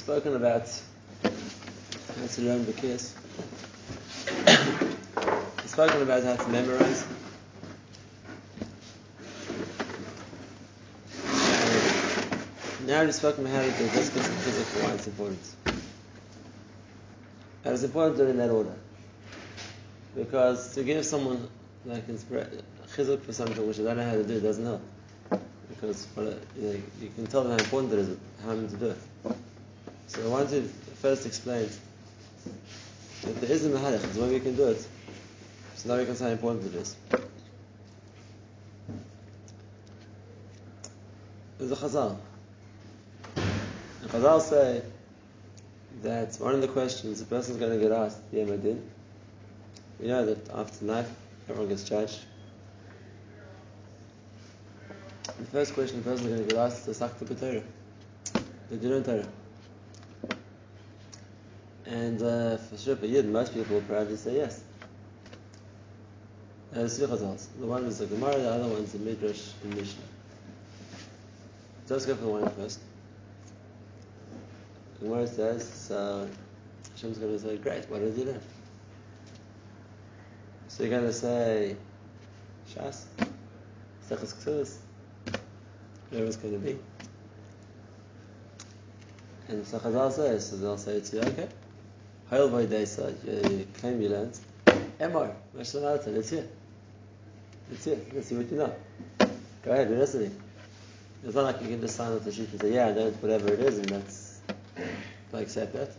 spoken about how to learn the kiss. We've spoken about how to memorize. Now we've spoken about how to do this because why it's important. And it's important to do it in that order. Because to give someone like chizuk for something which they don't know how to do doesn't help. Because well, uh, you, know, you can tell them how important it is, how to do it. So I want to first explain that there is a mahalach, there's way we can do it. So now we can see how important it is. There's a chazal. And chazal say that one of the questions the person is going to get asked, the Yemadin, you know that after life, everyone gets judged. The first question the person is going to get asked is Sakta B'Torah. Did you learn Torah? And uh, for sure, for Yid, most people will probably say yes. Chazals. The one is the Gemara, the other one is the Midrash and Mishnah. So let's go for the one first. Gemara says, so Hashem's going to say, great, what did you learn? So you're going to say, Shas, Sechas Ktuvas, whatever it's going to be. And so Chazal says, so they'll say to you, okay, Hail by Desa, you claim you learned. Emor, Mashallah, it's here. It's here. Let's see what you know. Go ahead, we're listening. It's not like you can just sign up the sheet and say, yeah, I learned whatever it is, and that's, I accept that.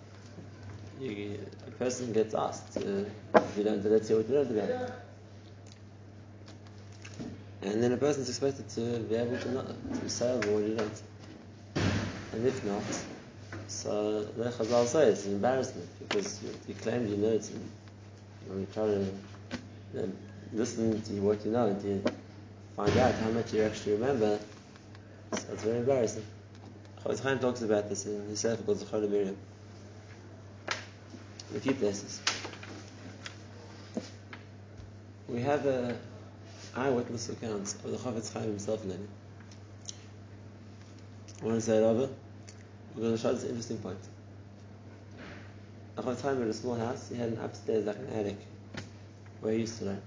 You, a person gets asked, uh, if you it, let's see what you learned about. And then a person's expected to be able to, know, to say what he learned. And if not, so the Chazal says it's an embarrassment because you, you claimed you know it and you try to listen to what you know and you find out how much you actually remember, so it's very embarrassing. Chofetz Chaim talks about this in his Sefer called Zechor Miriam. A few places. We have a eyewitness account of the Chofetz Chaim himself learning. Want to say it over. We're going to show this interesting point. The Chofetz Chaim had a small house. He had an upstairs, like an attic, where he used to learn.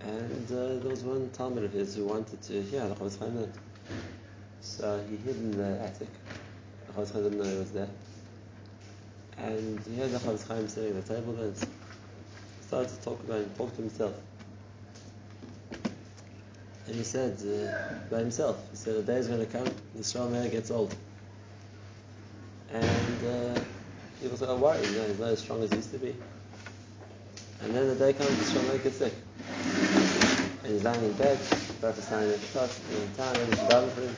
And uh, there was one Talmud of his who wanted to hear the Chofetz Chaim learn. So he hid in the attic. The Chofetz Chaim didn't know he was there. And he heard the Chofetz Chaim sitting at the table and started to talk about him, talk to himself. And he said uh, by himself, he said, the day is going to come, the Yisrael Meir gets old. And uh, people say, oh, worry, you know, he's not as strong as he used to be. And then the day comes, the Yisrael Meir gets sick. And he's lying in bed, lying in the shot, in town, and he's daven for him.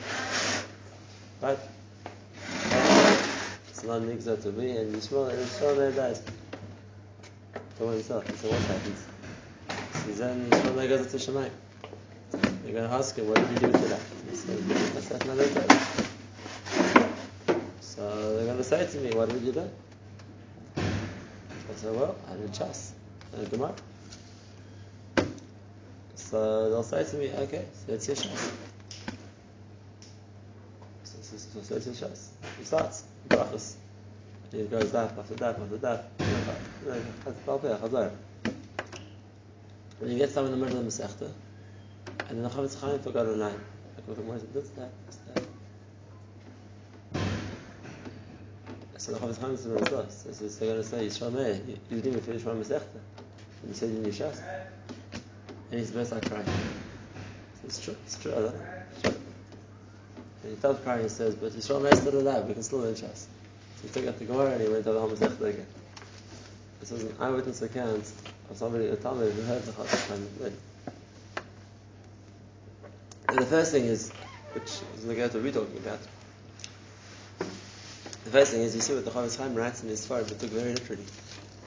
Right? It's not nigza to be, and Yisrael, and Meir dies. For himself. He said, what happens? So then Meir goes to Shemayim. They're going to ask him, what did you do to that? He said, I said, no, So they're going to say to me, what did you do? I said, well, I did chas. I did Gemara. So they'll say to me, okay, so it's your shas. So, so, so, so it's your shas. He starts, brachas. He goes daf after daf after daf. When you get someone in the middle of the Masechta, and the Chofetz Chaim forgot a line. Like, what is it? This, that, this, that. So the Chofetz Chaim is going to say, so they're going to say, Yisrael Meir, you, you didn't even finish one Masechta. And you said you knew Shas. And he's burst out crying. So it's true, it's true, Allah. It's true. And he stopped crying and says, but Yisrael Meir is still alive, we can still learn Shas. So he took out the Gemara and he went to the Masechta again. This was an eyewitness account of somebody, a Talmud, who heard the Chofetz Chaim the first thing is, which is the what we're talking about. The first thing is, you see what the Chofetz Chaim writes in his Sfarad, but took very literally.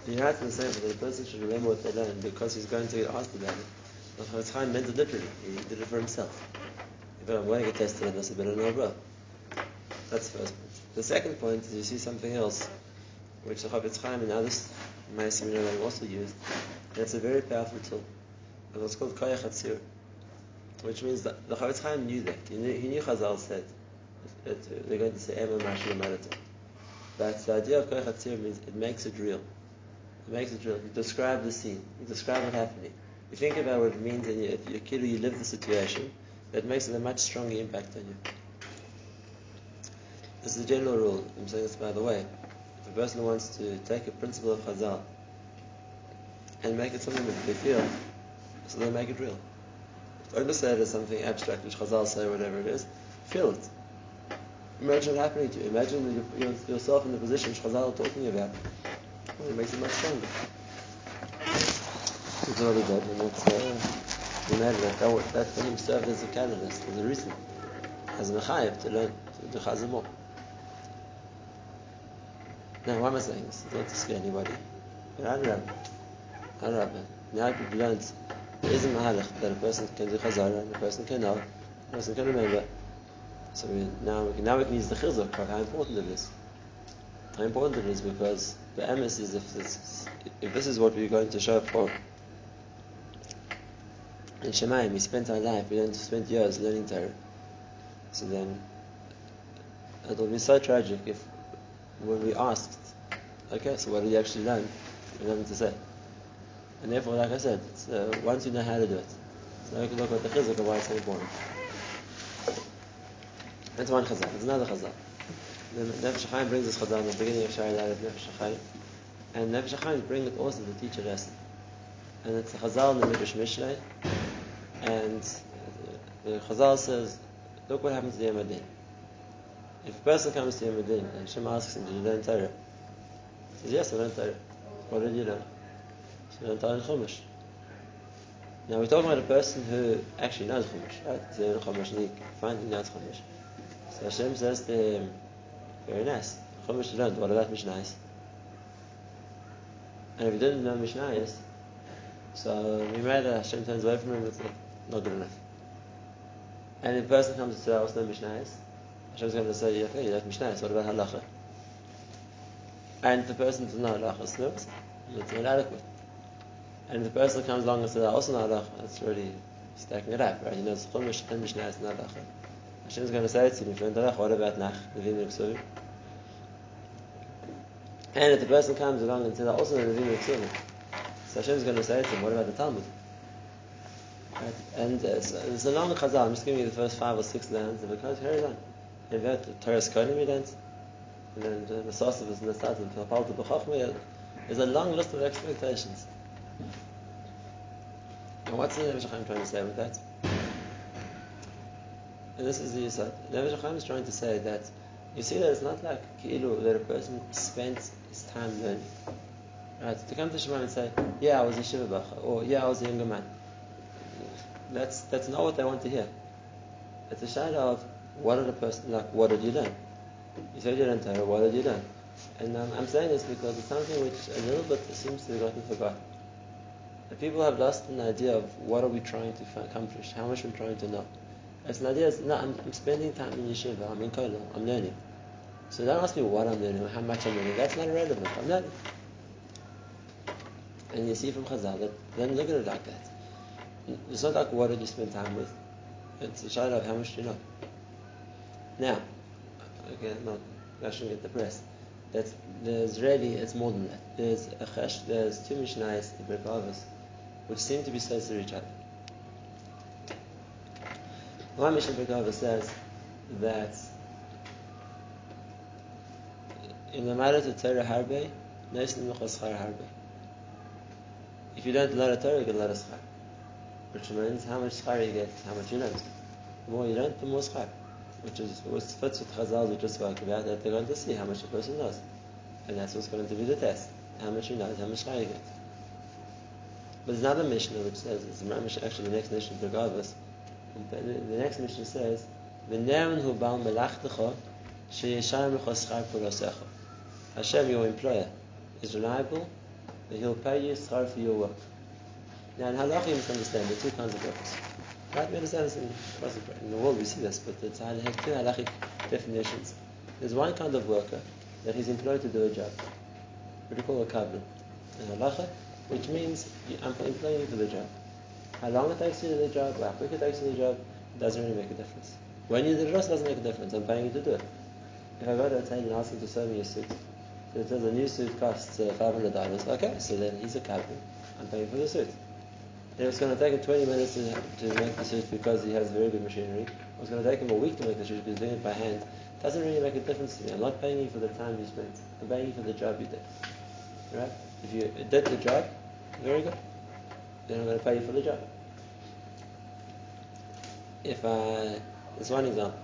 He writes in the that the person should remember what they learned because he's going to get asked about it. The Chofetz Chaim meant it literally. He did it for himself. If I'm going to get tested, I must have been a no That's the first point. The second point is you see something else, which the Chofetz Chaim and others, Ma'asim also used, and it's a very powerful tool. It's called Koyach HaTzir which means that the Chofetz Chaim knew that. He knew, he knew Chazal said they're going to say Ema Mashma Marata. But the idea of Koich means it makes it real. It makes it real. You describe the scene. You describe what's happening. You think about what it means and you, you, you, you live the situation. That makes it a much stronger impact on you. This is a general rule. I'm saying this by the way. If a person wants to take a principle of Chazal and make it something that they feel, so they make it real. Don't just say it as something abstract which Chazal say, whatever it is. Feel it. Imagine it happening to you. Imagine you, yourself in the position which Chazal are talking about. Well, it makes it much stronger. It's already dead, and that's uh, imagine that that, that for him served as a catalyst, as a reason, as a mechayev to learn to do chazal more. Now, why am I saying this? It's not to scare anybody. But Adrab, Adrab, now people learned there is a mahalach that a person can do chazara and a person can know, a person can remember. So we, now, we can, now we can use the chizuk of how important it is. How important it is because the emes is if this, if this is what we're going to show for. In Shemayim, we spent our life, we learned, spent years learning Torah. So then, it'll be so tragic if, when we asked, okay, so what did you actually learn? We have nothing to say. And therefore, like I said, uh, once you know how to do it, so we can look at the chizuk of why it's so important. That's one chazal. It's another chazal. The Nefesh HaChaim brings this chazal in the beginning of Shari of Nefesh HaChaim. And Nefesh HaChaim brings it also to teach a lesson. And it's a chazal in the Midrash Mishlei. And the chazal says, look what happens to Yom Adin. If a person comes to Yom Adin and Hashem asks him, did you learn Torah? He says, yes, I learned Torah. What did you learn? He learned Chumash. Now we're talking about a person who actually knows Chumash, right? Learning Chumash and he finally knows Chumash. So Hashem says to him, very nice. Chumash learned, what about Mishnayos? And if he didn't know Mishnayos, so we made that Hashem turns away from him, it's not, good enough. And if a person comes to say, I also know Mishnayos, Hashem's going to say, okay, you know Mishnayos, what about Halacha? And the person doesn't know Halacha, it's not, it's not adequate. And the person comes along and says, I also know Halacha, that's really stacking it up, right? He knows Chumash and Mishnayos and Halacha. Hashem's going to say to him, if you Halacha, what about Nach, the Vim Ksuvim? And if the person comes along and says, I also know the Vim Ksuvim, so Hashem is going to say to him, what about the Talmud? Right? And uh, so a long chazal, I'm just giving you the first five or six lines, and because carries on. In fact, the Torah Kodim we learned, and then the of us in the of the Palta B'chachmi, there's a long list of expectations. And what's the Nefesh Chaim trying to say with that? And this is the Yisad. Nefesh Chaim is trying to say that you see that it's not like Ki'ilu, that a person spends his time learning. Right? To come to Shema and say, yeah, I was a Shiva or yeah, I was a younger man. That's, that's not what they want to hear. It's a shadow of what did a person, like, what did you learn? You said you learned Torah, what did you learn? And um, I'm saying this because it's something which a little bit seems to have gotten forgotten. And people have lost an idea of what are we trying to accomplish, how much we're trying to know. It's an idea, no, I'm, I'm, spending time in yeshiva, I'm in kollel, I'm learning. So don't ask me what I'm learning or how much I'm learning, that's not relevant, I'm learning. And you see from Chazal that then look at it like that. It's not like what did you spend time with. It's a shadow of how much do you know. Now, okay, I'm not rushing get depressed. That there's really it's more than that. There's a chesh, there's two mishnayos in Berkavas, which seem to be close to each other. One Mishnah Berkavas says that in the matter to Torah harbe, neislim mechoschar harbe. If you don't learn a Torah, you get a lot of schar. Which means how much schar you get, how much you learn. The more you learn, the more schar. Which is what fits with Chazal we just spoke about, that they're going to see how much a person knows. And that's what's going to be the test. How much you know, how much schar you get. But there's another Mishnah which says, it's actually the next Mishnah, regardless. The next Mishnah says, V'ne'emen hu ba'al melachtecha, she'yeshayim lecha schar purasecha. Hashem, your employer, is reliable, that he'll pay you schar for your work. Now in halacha you must understand there are two kinds of workers. Right? We understand this in, in the world we see this, but it's two halachic definitions. There's one kind of worker that he's employed to do a job. What you call a kabbalah? In halacha, which means I'm employing you for the job. How long it takes you to do the job, how quick it takes you to do the job, doesn't really make a difference. When you did it, it doesn't make a difference. I'm paying you to do it. If I go to a tailor and ask him to sew me a suit, so it says a new suit costs uh, $500. Okay, so then he's a captain. I'm paying for the suit. If it's going to take him 20 minutes to, to make the suit because he has very good machinery, or it's going to take him a week to make the suit because he's doing it by hand, it doesn't really make a difference to me. I'm not paying you for the time you spent. I'm paying you for the job you did. Right? If you did the job, very good. Then I'm going to pay you for the job. If I, there's one example,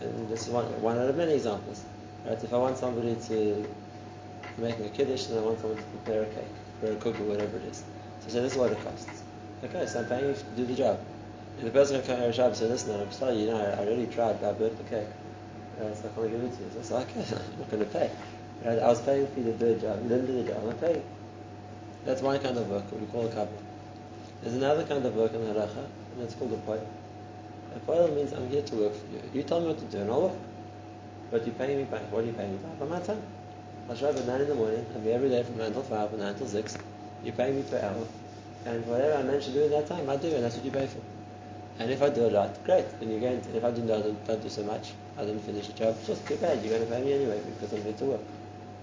and this is one, one out of many examples. Right? If I want somebody to make a kiddush and I want someone to prepare a cake or a cookie, whatever it is. So say, this is what it costs. Okay, so I'm paying you to do the job. If the person can come here and job say, listen, I'm sorry, you know, I, already tried, but I burnt the cake. Uh, so I can't give it to you. So I say, okay, I'm not going to pay. Right? I was paying for you to do the job. You didn't do the job. I'm paying. That's one kind of work, we call a couple. There's another kind of work in halacha, and that's called a poil. A poil means I'm here to work for you. You tell me what to do, and I'll work. But you pay me back. What are you paying me back? By my time. I'll show up at 9 in the morning. I'll be every day from 9 till 5 or 9 till 6. You pay me per hour. And whatever I manage to do in that time, I do, and that's what you pay for. And if I do a lot, great. And you're going to, if I do not, don't do so much, I didn't finish the job, just too bad. You're going to pay me anyway because I'm here to work.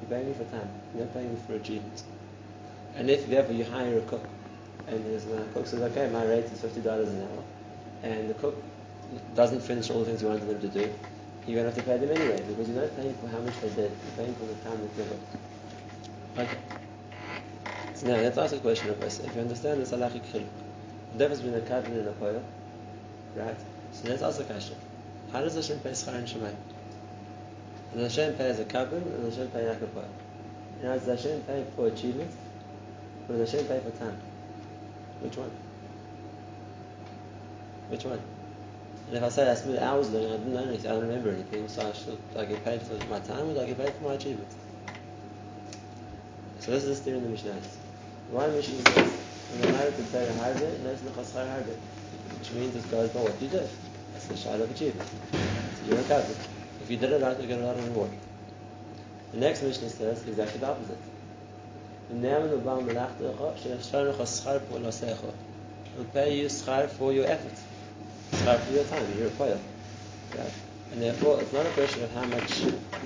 You pay me for time. You're not paying me for achievements. And if ever you hire a cook, and there's a cook says, okay, my rate is fifty dollars an hour, and the cook doesn't finish all the things you wanted them to do, you're going to have to pay them anyway because you're not paying for how much they did. You're paying for the time that they worked. Okay. So now let's ask a question of us. If you understand this halachic chiluk, the difference between a kabbalah and a poil, right? So let's ask a question. How does Hashem pay schar and shemayim? Does Hashem pay as a kabbalah or does Hashem pay like a poil? You know, does Hashem pay for achievement does Hashem pay for time? Which one? Which one? And if I say I spent hours learning, I didn't learn anything, I don't remember anything, so I should, I get paid for my time or do I get paid for my achievements? So this is the theory in the Mishnah. Why Mishnah says, when you're married to Torah Harbe, and there's the Chaschar Harbe, which means it goes by what you did. That's the shine of achievement. So you're a covered. If you did it right, you get a lot of reward. The next Mishnah says exactly the opposite. Will pay you schar for your effort, schar for your time. You're poil, right? And therefore, it's not a question of how much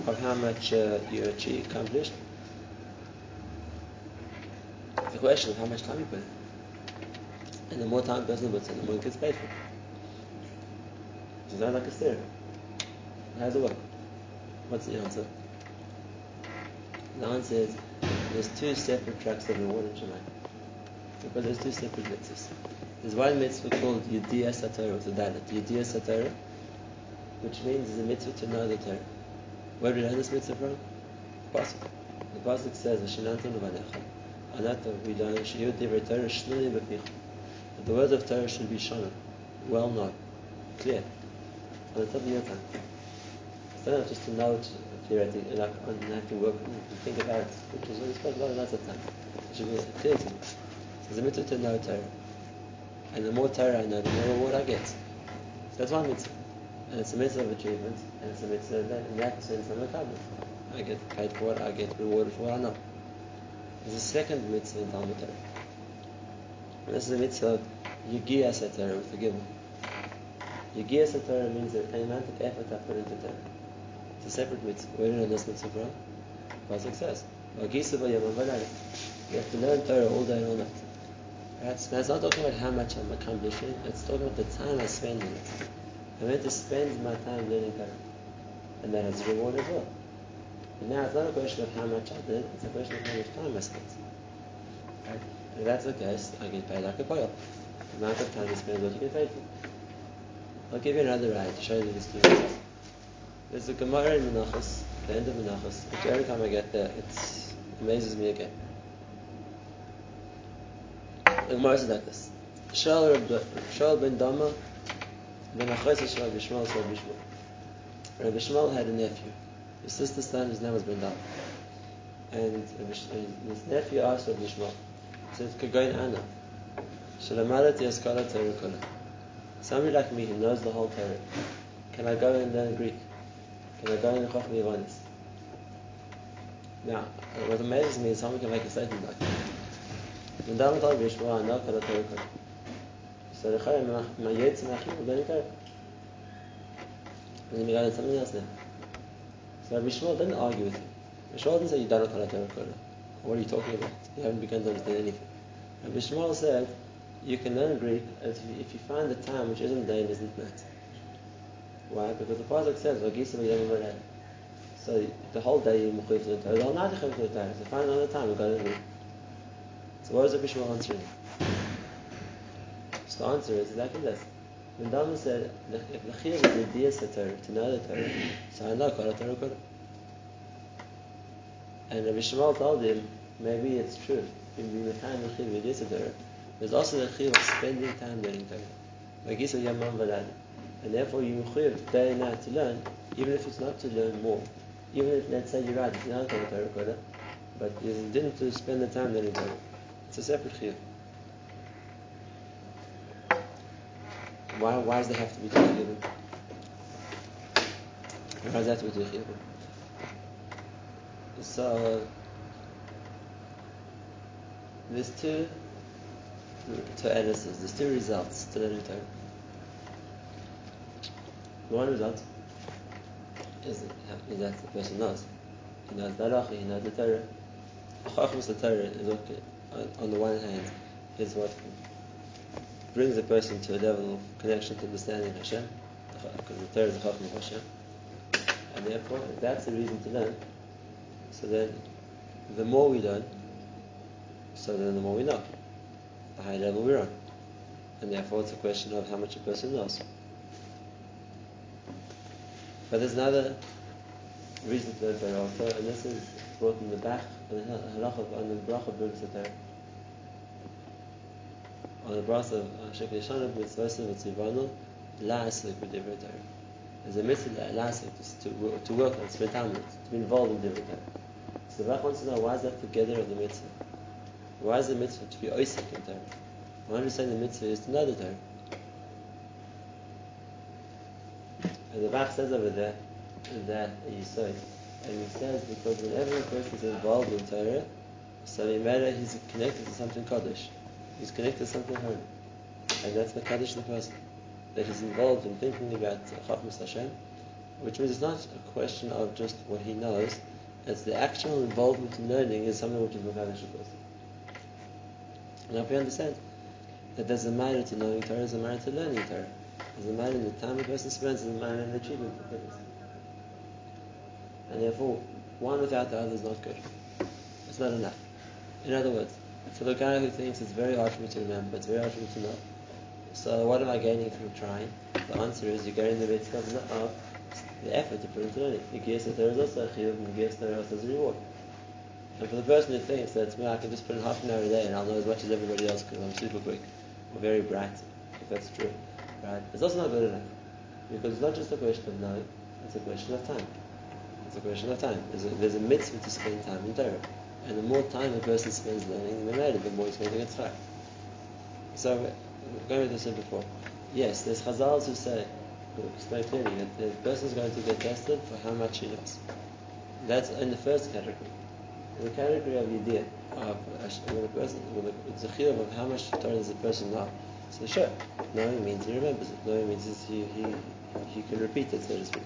of how much uh, you achieve, accomplished. It's a question of how much time you put in. And the more time a person puts in, the more he gets paid for. It's not like a stair. How does it work? What's the answer? The answer is there's two separate tracks of reward in Shemai. Because there's two separate mitzvahs. There's one mitzvah called Yediyah Satorah, it's a dalit. Yediyah Satorah, which means it's a mitzvah to know the Torah. Where do I learn this mitzvah from? Pasuk. The Pasuk says, Shinantam Levanecha. Anata, we learn Shiyud Divrei Torah Shnuli Bepicha. That the words of Torah should be shown, well known, clear, on the top of your tongue. It's not just to know it theoretically, like on have to work and think about it, which is what we spoke about lots of time. It should be clear to. It's a mitzvah to know Torah. And the more Torah I know, the more reward I get. So that's one mitzvah. And it's a mitzvah of achievement, and it's a mitzvah that in that sense I'm a kabbalah. I get paid for what I get rewarded for what I know. There's a second mitzvah in Talmud Torah. And this is a mitzvah of Yigiyah Satorah with the Gimel. Satorah means that the amount of effort I put into Torah. It's a separate mitzvah. Where you know this mitzvah from? Pasuk says, You have to learn Torah all day and all night. So that's not talking about how much I'm accomplishing, it's talking about the time I spend on it. I'm meant to spend my time learning Torah. And that has reward as well. But now it's not a question of how much I did, it's a question of how much time I spent. Right? If that's the case, I get paid like a poil. The amount of time you spend is what you get paid for. I'll give you another ride to show you this two There's a Gemara in Menachos, the end of Menachos, which every time I get uh, there, it amazes me again. The Gemara says like this. Shaul ben Dama, ben Achos Shaul Bishmael, Shaul Bishmael. Rabbi Shmuel had a nephew. His sister's son, his name was Ben Dama. And his nephew asked Rabbi Shmuel, he said, Kagoin Anna, Shalamarat Yaskala Torah. Somebody like me who knows the whole Torah, can I go and learn Greek? And? Now, what amazes me is someone can make a statement like that. So the Chayim, my Yetzim Achim, learning Torah. And then we got something else now. So Rabbi Shmuel didn't argue with him. Rabbi Shmuel didn't say you don't know Torah What are you talking about? You haven't begun to understand anything. Rabbi Shmuel said you can learn Greek if you, find the time which isn't there and isn't met. Why? Because the pasuk says v'gisam So the whole day you mechuyev to the Torah, the whole night you mechuyev to the Torah. So find another time you got to read. So what is Rabbi Shmuel answering? So the answer is exactly this. When Dama said, if the chiyuv is the dias Torah, to know the Torah, so I know Kol Torah Kol. And Rabbi Shmuel told him, maybe it's true. In the time chiyuv is Torah, there's also the chiyuv of spending time learning Torah. Said, Yamam Valad. And therefore you mechuyev day and night to learn, even if it's not to learn more. Even if, let's say you're right, it's not Kol Torah Kol, but you didn't to spend the time learning Torah. It's a separate chiyuv. Why, why does there have to be chiyuvim? Why does that have to be two? So, there's two two editors, there's two results to learning Torah. The one result is, is that the person knows. He knows the he knows the Torah. Chachmas the Torah is okay. On, the one hand, is what brings a person to a level of connection to understanding Hashem, because the Torah is the Chacham of Hashem. And therefore, that's the reason to learn, so then the more we learn, so then the more we know. The higher level we're on. And therefore, it's a question of how much a person knows. But there's another reason to learn Torah also, and this is brought in the back on the halacha on the bracha of Torah on the brass of Shekel Yeshana B'Mitzvah V'Tzivanu La'asik B'Divrei Torah. There's a mitzvah La'asik to, to work on, spend time with, to be involved in Divrei Torah. So the Bach wants to know why is that together of the mitzvah? Why is the mitzvah to be oisik in Torah? Why understand the mitzvah is to know the Torah? And the Bach says over there that saw. And he says because whenever a person is involved in Torah, so no matter he's connected to something Kaddish. He's connected to something holy. And that's Makadish the person. That he's involved in thinking about Chachmas Hashem, which means it's not a question of just what he knows, it's the actual involvement in learning is something which is the person. Now if we understand that there's a matter to knowing Torah, there's a matter to learning Torah. There's a matter in the time a person spends, there's a matter in the achievement of the person. And therefore, one without the other is not good. It's not enough. In other words, for the guy who thinks it's very hard for me to remember, it's very hard for me to know. So what am I gaining from trying? The answer is you're gaining the mitzvah of the effort to put into learning. You guess that there is also a chiyuv, and guess there is also a reward. And for the person who thinks that me, I can just put in half an hour a day and I'll know as much as everybody else because I'm super quick or very bright, if that's true, right? It's also not good enough because it's not just a question of knowing; it's a question of time. It's a question of time. There's a, there's a mitzvah to spend time in Torah. And the more time a person spends learning the matter, the more he's going to get tzchak. So, going with this before, yes, there's chazals who say, who explain clearly that the person is going to get tested for how much he knows. That's in the first category. In the category of idea, of uh, when a person, when the, it's a of how much Torah does a person know. So sure, knowing means he remembers it. Knowing means he, he, he can repeat it, so to speak.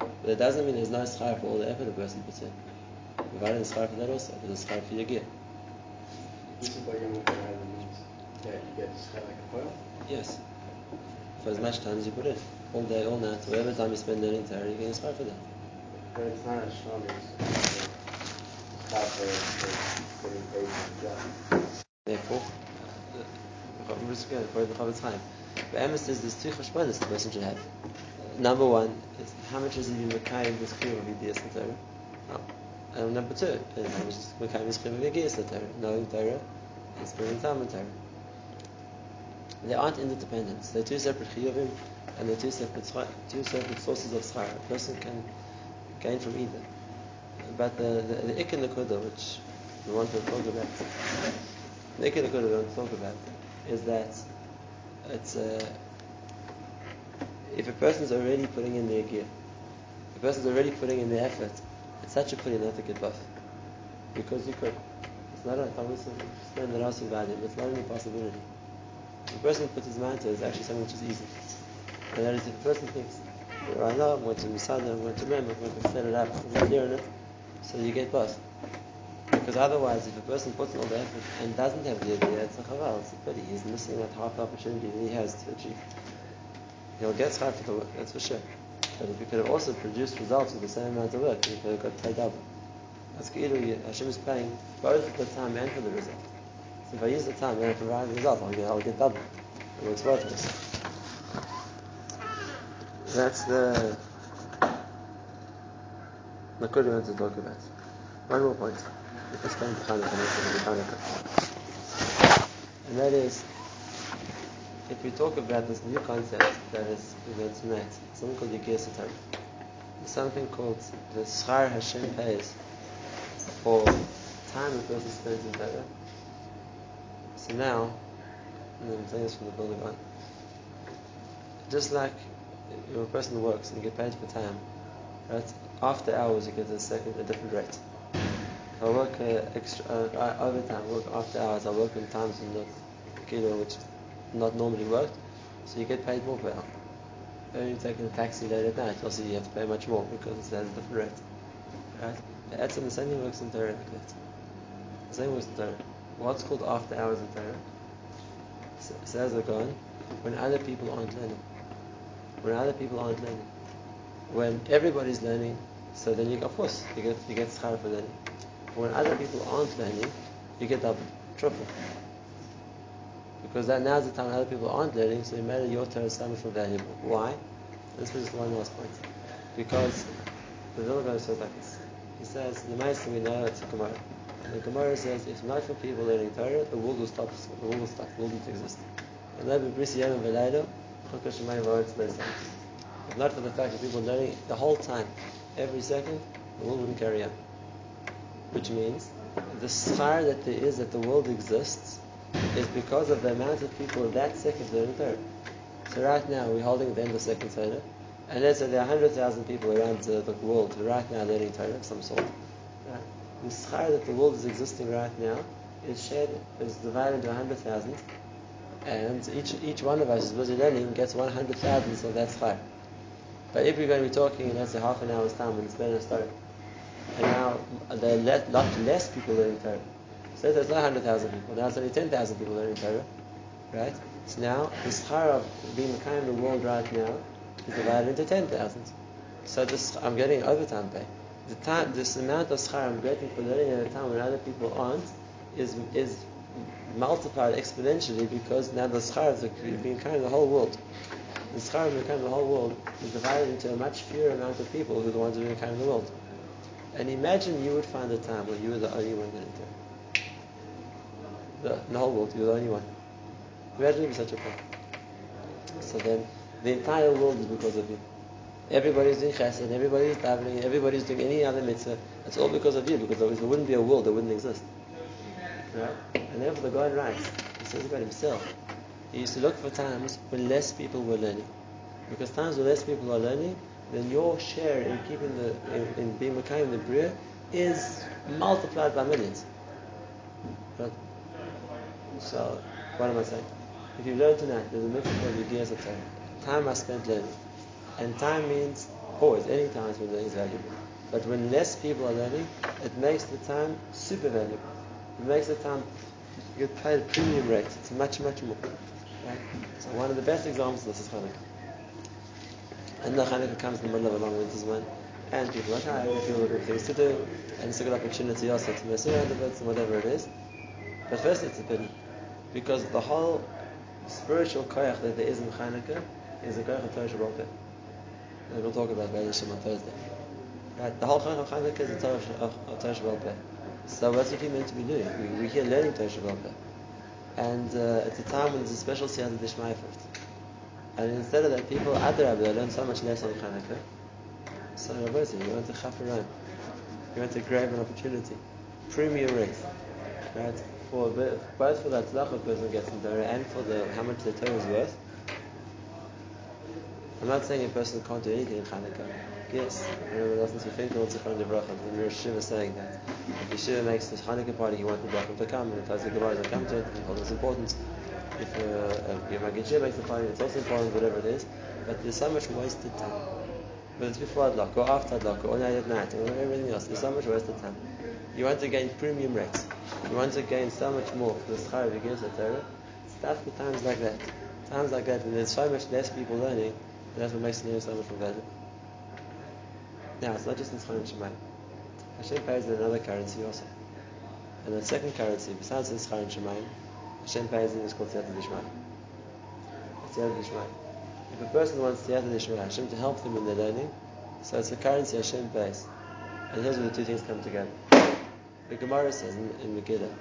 But it doesn't mean there's no schar for all the effort a person puts in. Provided the schar for that also, but the schar for your gear. Yes. For as much time as you put in. All day, all night, whatever time you spend learning Torah, you're getting a for that. But it's not as strong as schar for putting patience Therefore, I'm just going for the Chofetz Chaim. But Emma says there's two cheshbonis the person should have. Number one is how much is he Mekayim this chiyuv of Yidiyas Torah? No. And number two is how much is Mekayim this chiyuv of Yidiyas Torah? Knowing Torah and spending time in Torah. They aren't interdependent. They're two separate chiyuvim and they're two separate two separate sources of schar. A person can gain from either. But the the, the ik and the kuda, which we want to talk about, the ik and the kuda we want to talk about is that it's uh, if a person's already putting in their gear, a person's already putting in their effort, it's such a pity not to get both. Because you could. It's not a stand that also value, it's not an impossibility. A person puts his mind to it, it's actually something which is easy. And that is if a person thinks right now, I'm going to Misada, I'm going to Mem, I'm going to set it up, I'm in it, so you get both. Because otherwise, if a person puts in all the effort and doesn't have the idea, it's a chaval, it's a pity. He's missing that half the opportunity that he has to achieve. He'll get for the work, that's for sure. But if you could have also produced results with the same amount of work, you could have got paid double. That's Ki'ilu, Hashem is paying both for the time and for the result. So if I use the time and I provide the result, I'll get, I'll get double. It works both ways. That's the Nakud we want to talk about. One more point. And that is, if we talk about this new concept that is events tonight, something called Yigir Satan. Something called the Schar Hashem pays for time a person spends in Torah. So now, and I'm saying this from the building on, just like if a person works and you get paid for time, right? After hours you get a second, a different rate. I work uh, extra uh, overtime, work after hours, I work in times when the kilo which not normally worked, so you get paid more per hour. When you're taking a taxi late at night, also you have to pay much more because it has a different rate. Right? That's in the same works in Torah like that. The same works in Torah. What's called after hours in Torah? Says the Kohen, when other people aren't learning when other people aren't learning. When everybody's learning, so then you of course you get you get schar for learning. When other people aren't learning, you get double, triple. Because that now's the time other people aren't learning, so you made your Torah so much more valuable. Why? This was one last point. Because the Vilna says like this. He says the most we know it's a Gemara. The Gemara says if not for people learning Torah, the world will stop. The world will stop. The world will exist. And that would be if not for the fact that people learning the whole time, every second, the world wouldn't carry on. Which means the schar that there is that the world exists is because of the amount of people that second learning Torah. So right now we're holding the end of second Torah, and let's say there are 100,000 people around the, the world right now learning Torah of some sort. Right? The schar that the world is existing right now is shared, is divided into 100,000, and each each one of us is busy learning gets 100,000, so that's fine. But if we're going to be talking, let's say half an hour's time, and it's to start. And now there are a lot less people learning Torah. So there's not 100,000 people, now it's only 10,000 people learning Torah. Right? So now the schar of being the kind of the world right now is divided into 10,000. So this, I'm getting overtime pay. The time, this amount of schar I'm getting for learning at a time when other people aren't is is multiplied exponentially because now the schar of being kind of the whole world. The schar of being kind of the whole world is divided into a much fewer amount of people who are the ones who are kind of the world. And imagine you would find a time when you were the only one getting there. The, the whole world, you're the only one. Imagine if such a point. So then the entire world is because of you. Everybody's doing chesed, everybody's davening, everybody's doing any other mitzvah. It's all because of you, because there wouldn't be a world, there wouldn't exist. Right? And therefore the God writes, he says about himself, he used to look for times when less people were learning. Because times when less people are learning, then your share in keeping the in, in being Mekayim the Bria is multiplied by millions. Right? So what am I saying? If you learn tonight, there's a mitzvah called Yigiyas of time. Time I spent learning. And time means always, any time spent learning is valuable. But when less people are learning, it makes the time super valuable. It makes the time you get paid a premium rate. It's much, much more. Right? So one of the best examples of this is Hanukkah. And the Hanukkah comes in the middle of a long winter's month, and people are tired, they feel looking things to do, and it's a good opportunity also to mess around a bit and whatever it is. But first it's a pity. Because the whole spiritual koyach that there is in Hanukkah is a koyach of Torah Shabbat. And we'll talk about Be'ez on Thursday. Right? The whole koyach of Hanukkah is a Torah Shabbat. So that's what we're meant to be doing. We, are here learning Torah Shabbat. And uh, it's a time when there's a special siyata dishmaya for it. And instead of that, people, Adrab, they learn so much less on Chanukah. So Rabbi you want to chaperon. You want to grab an opportunity. Premium rate. Right? For both for the tzlach person gets in Torah and for the how much the Torah is worth. I'm not saying a person can't do anything in Chanukah. Yes, remember listen to Finkel Zichron Devracha, the Mir Shiva is saying that. If Yeshiva makes this Hanukkah party, you want the Brachim to come, and the Gemara to come to it, and hold it's important. If your Maggid makes the party, it's also important, whatever it is. but there's so much wasted time. Whether it's before Adlak or after Adlak or night at night or everything else, there's so much wasted time. You want to gain premium rates. You want to gain so much more for the schar of Yigis Torah. Stuff at times like that. Times like that when there's so much less people learning, that's what makes the so much more valuable. Now, it's not just in Schar and Shemayim. Hashem pays in another currency also. And the second currency, besides the Schar and Shemayim, Hashem pays in is called Siyata Dishmayim. Siyata. If a person wants Siyata Dishmayim, Hashem to help them in their learning, so it's a currency Hashem pays. And here's where the two things come together. The Gemara says in, in Megillah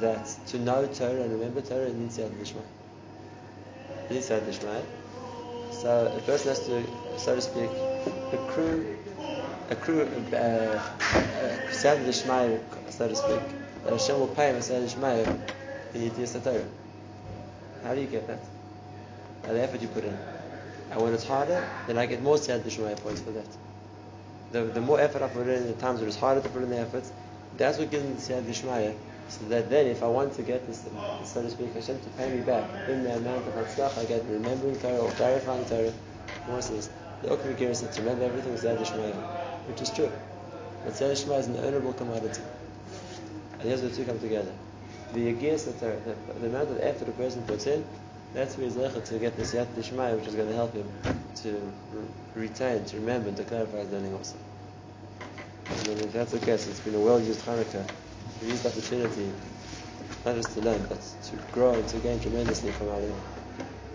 that to know Torah and remember Torah it needs Siyata Dishmayim. It needs Siyata Dishmayim. So a person has to, so to speak, accrue accrue uh, uh, Siyata so to speak, that Hashem will pay him a Siyata Dishmayim in Yitiyas Torah. How do you get that? By the effort you put in. And when it's harder, then I get more Siyat Dishmaya points for that. The, the more effort I put in, the times when it's harder to put in the efforts, that's what gives me the Dishmaya. So that then, if I want to get this, so to speak, Hashem to pay me back in the amount of Hatzlach I get remembering Torah or clarifying Torah, more says, the Okra Gira said to remember everything is Dishmaya, which is true. But Dishmaya is an honorable commodity. And here's the two come together. The Yagis, the, the, the amount of effort a person puts in, that's where he's lecha to get Siyat Dishmaya, which is going to help him to re- retain, to remember, to clarify his learning also. And if that's the case, it's been a well-used Hanukkah, a used opportunity, not just to learn, but to grow and to gain tremendously from our learning.